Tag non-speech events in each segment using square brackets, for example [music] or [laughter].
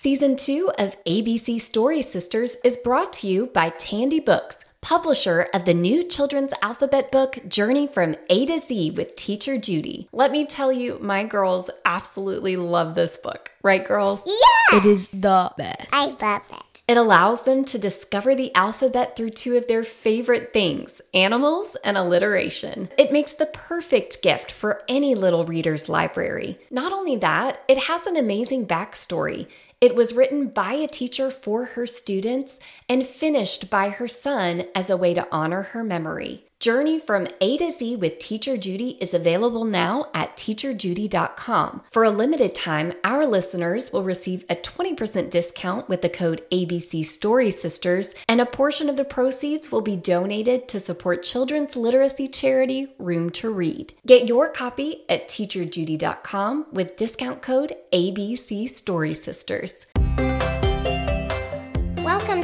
Season 2 of ABC Story Sisters is brought to you by Tandy Books, publisher of the new children's alphabet book Journey from A to Z with Teacher Judy. Let me tell you, my girls absolutely love this book. Right, girls? Yeah! It is the best. I love it. It allows them to discover the alphabet through two of their favorite things animals and alliteration. It makes the perfect gift for any little reader's library. Not only that, it has an amazing backstory. It was written by a teacher for her students and finished by her son as a way to honor her memory. Journey from A to Z with Teacher Judy is available now at teacherjudy.com. For a limited time, our listeners will receive a 20% discount with the code ABC Story Sisters, and a portion of the proceeds will be donated to support children's literacy charity Room to Read. Get your copy at teacherjudy.com with discount code ABC Story Sisters.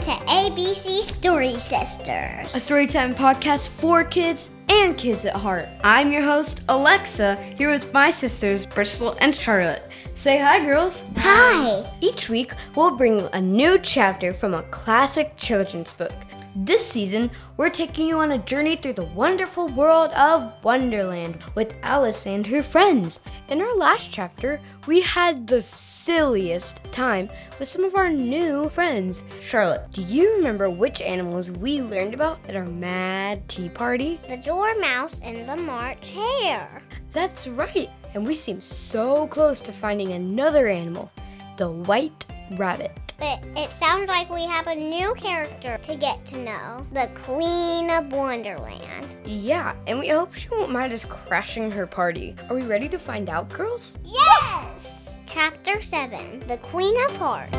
To ABC Story Sisters. A storytime podcast for kids and kids at heart. I'm your host, Alexa, here with my sisters, Bristol and Charlotte. Say hi, girls. Hi. Each week, we'll bring you a new chapter from a classic children's book. This season, we're taking you on a journey through the wonderful world of Wonderland with Alice and her friends. In our last chapter, we had the silliest time with some of our new friends. Charlotte, do you remember which animals we learned about at our mad tea party? The Dormouse and the March Hare. That's right, and we seem so close to finding another animal the white rabbit. But it sounds like we have a new character to get to know the Queen of Wonderland. Yeah, and we hope she won't mind us crashing her party. Are we ready to find out, girls? Yes! Chapter 7 The Queen of Hearts.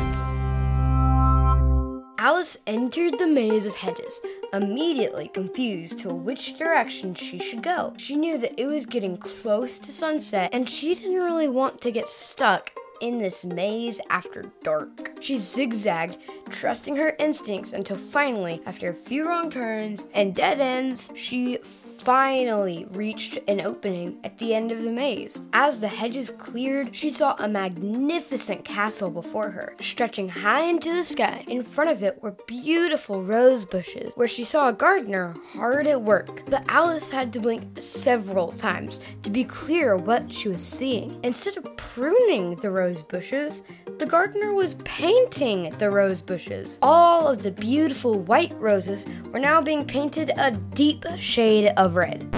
Alice entered the maze of hedges, immediately confused to which direction she should go. She knew that it was getting close to sunset, and she didn't really want to get stuck in this maze after dark. She zigzagged, trusting her instincts until finally, after a few wrong turns and dead ends, she finally reached an opening at the end of the maze. As the hedges cleared, she saw a magnificent castle before her, stretching high into the sky. In front of it were beautiful rose bushes, where she saw a gardener hard at work. But Alice had to blink several times to be clear what she was seeing. Instead of pruning the rose bushes, the gardener was painting the rose bushes. All of the beautiful white roses were now being painted a deep shade of red.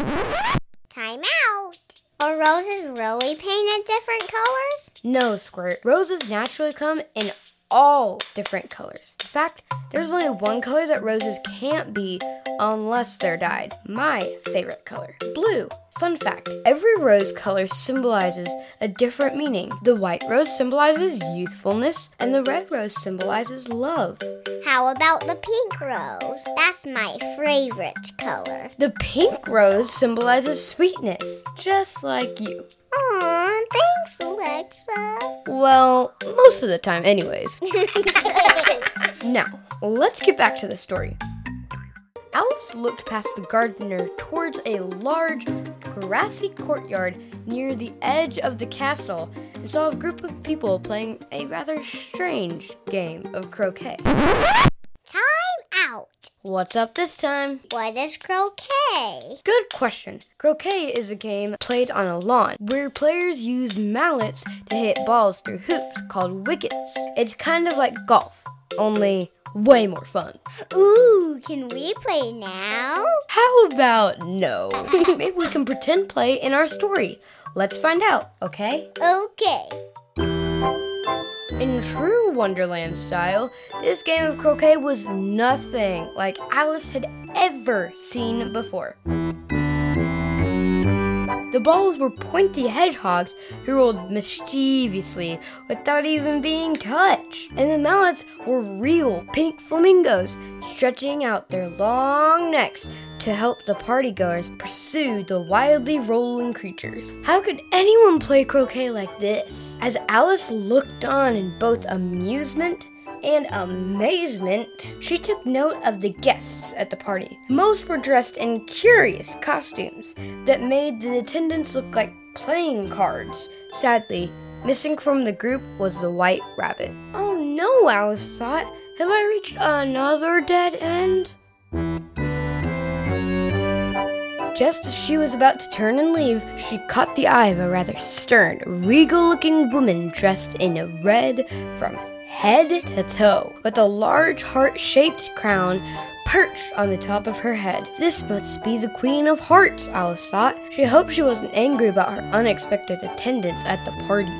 Time out. Are roses really painted different colors? No, Squirt. Roses naturally come in all different colors. In fact, there's only one color that roses can't be unless they're dyed. My favorite color blue. Fun fact every rose color symbolizes a different meaning. The white rose symbolizes youthfulness, and the red rose symbolizes love. How about the pink rose? That's my favorite color. The pink rose symbolizes sweetness, just like you. Aw, thanks, Alexa. Well, most of the time, anyways. [laughs] Now, let's get back to the story. Alice looked past the gardener towards a large, grassy courtyard near the edge of the castle and saw a group of people playing a rather strange game of croquet. Time out. What's up this time? What is croquet? Good question. Croquet is a game played on a lawn where players use mallets to hit balls through hoops called wickets. It's kind of like golf, only way more fun. Ooh, can we play now? How about no? [laughs] Maybe we can pretend play in our story. Let's find out, okay? Okay. In true Wonderland style, this game of croquet was nothing like Alice had ever seen before. The balls were pointy hedgehogs who rolled mischievously without even being touched. And the mallets were real pink flamingos, stretching out their long necks to help the partygoers pursue the wildly rolling creatures. How could anyone play croquet like this? As Alice looked on in both amusement and amazement, she took note of the guests at the party. Most were dressed in curious costumes that made the attendants look like playing cards. Sadly, missing from the group was the white rabbit. Oh no, Alice thought. Have I reached another dead end? Just as she was about to turn and leave, she caught the eye of a rather stern, regal looking woman dressed in red from head to toe, with a large heart shaped crown perched on the top of her head. This must be the Queen of Hearts, Alice thought. She hoped she wasn't angry about her unexpected attendance at the party.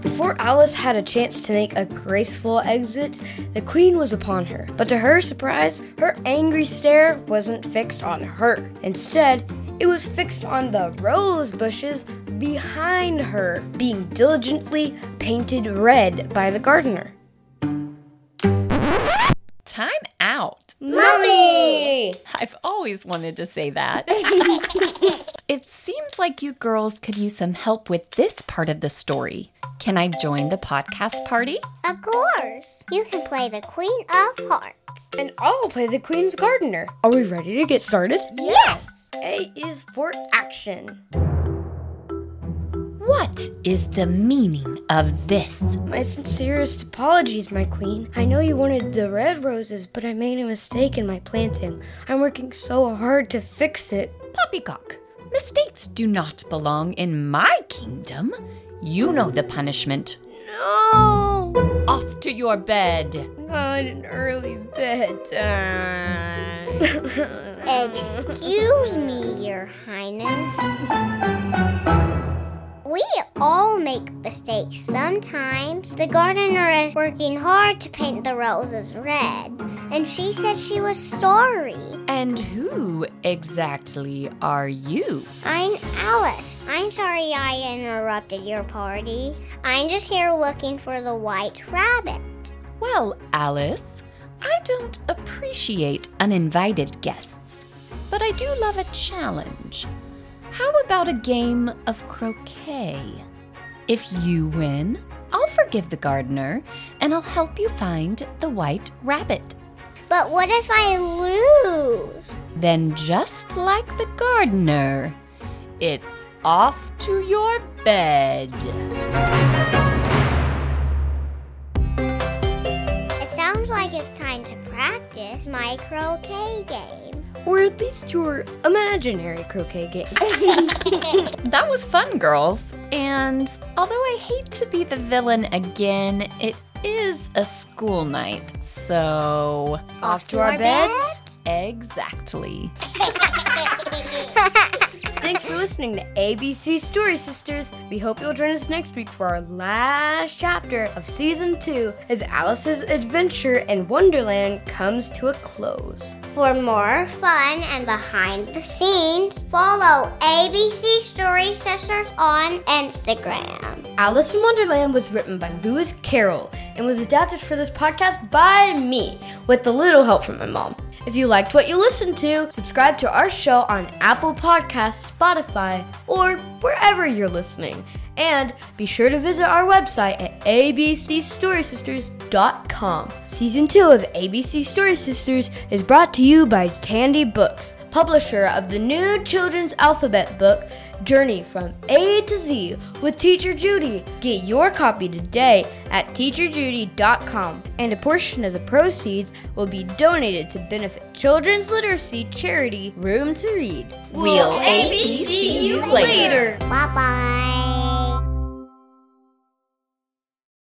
Before Alice had a chance to make a graceful exit, the Queen was upon her. But to her surprise, her angry stare wasn't fixed on her. Instead, it was fixed on the rose bushes behind her, being diligently painted red by the gardener. Time out. Mommy! I've always wanted to say that. [laughs] [laughs] it seems like you girls could use some help with this part of the story. Can I join the podcast party? Of course. You can play the Queen of Hearts. And I'll play the Queen's gardener. Are we ready to get started? Yes. A is for action. What is the meaning of this? My sincerest apologies, my queen. I know you wanted the red roses, but I made a mistake in my planting. I'm working so hard to fix it. Poppycock, mistakes do not belong in my kingdom. You know the punishment. No! Off to your bed. Not an early bedtime. [laughs] Excuse me, Your Highness. We all make mistakes sometimes. The gardener is working hard to paint the roses red, and she said she was sorry. And who exactly are you? I'm Alice. I'm sorry I interrupted your party. I'm just here looking for the white rabbit. Well, Alice, I don't appreciate uninvited guests, but I do love a challenge. How about a game of croquet? If you win, I'll forgive the gardener and I'll help you find the white rabbit. But what if I lose? Then, just like the gardener, it's off to your bed. It sounds like it's time to practice my croquet game. Or at least your imaginary croquet game. [laughs] That was fun, girls. And although I hate to be the villain again, it is a school night, so. Off to our beds? Exactly. [laughs] Listening to ABC Story Sisters. We hope you'll join us next week for our last chapter of season two as Alice's adventure in Wonderland comes to a close. For more fun and behind the scenes, follow ABC Story Sisters on Instagram. Alice in Wonderland was written by Lewis Carroll and was adapted for this podcast by me with a little help from my mom. If you liked what you listened to, subscribe to our show on Apple Podcasts, Spotify, or wherever you're listening. And be sure to visit our website at abcstorysisters.com. Season 2 of ABC Story Sisters is brought to you by Candy Books, publisher of the new children's alphabet book, Journey from A to Z with Teacher Judy. Get your copy today at teacherjudy.com, and a portion of the proceeds will be donated to benefit children's literacy charity Room to Read. We'll ABC you later. Bye bye.